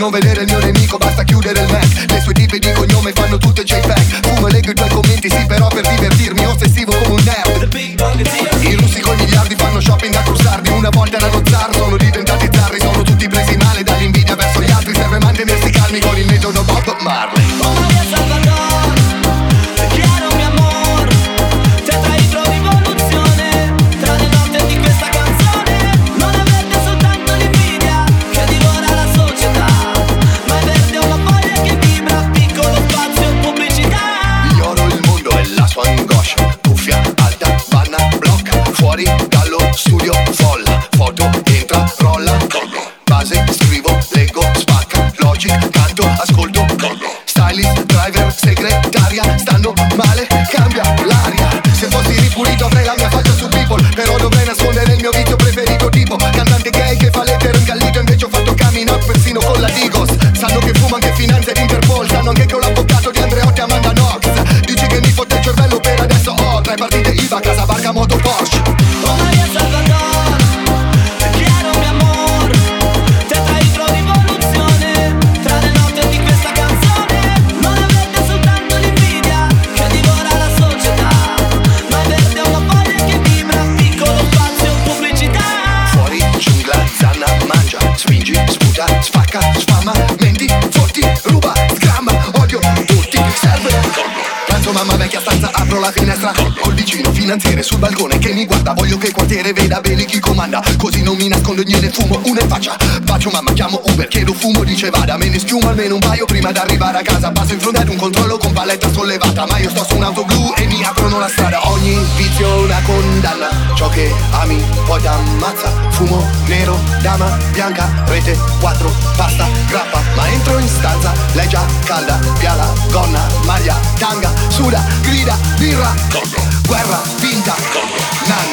non vedere il mio nemico basta chiudere il Mac. Le sue tipe di cognome fanno tutte JPEG. Fumo e leggo i tuoi commenti sì però per divertirmi Ossessivo come Faca, faca, fama Pranzo mamma vecchia stanza, apro la finestra. Col vicino finanziere sul balcone che mi guarda. Voglio che il quartiere veda bene chi comanda. Così non mi nascondo niente fumo una in faccia. Bacio mamma, chiamo Uber, chiedo fumo, dice vada Me ne schiumo almeno un paio prima d'arrivare a casa. Passo in fronte ad un controllo con paletta sollevata. Ma io sto su un'auto blu e mi aprono la strada. Ogni vizio una condanna. Ciò che ami poi t'ammazza Fumo nero, dama bianca, rete 4, pasta, grappa. Ma entro in stanza, lei già calda Piala, gonna, maglia, tanga, suda, grida, birra, guerra, finta, nanga.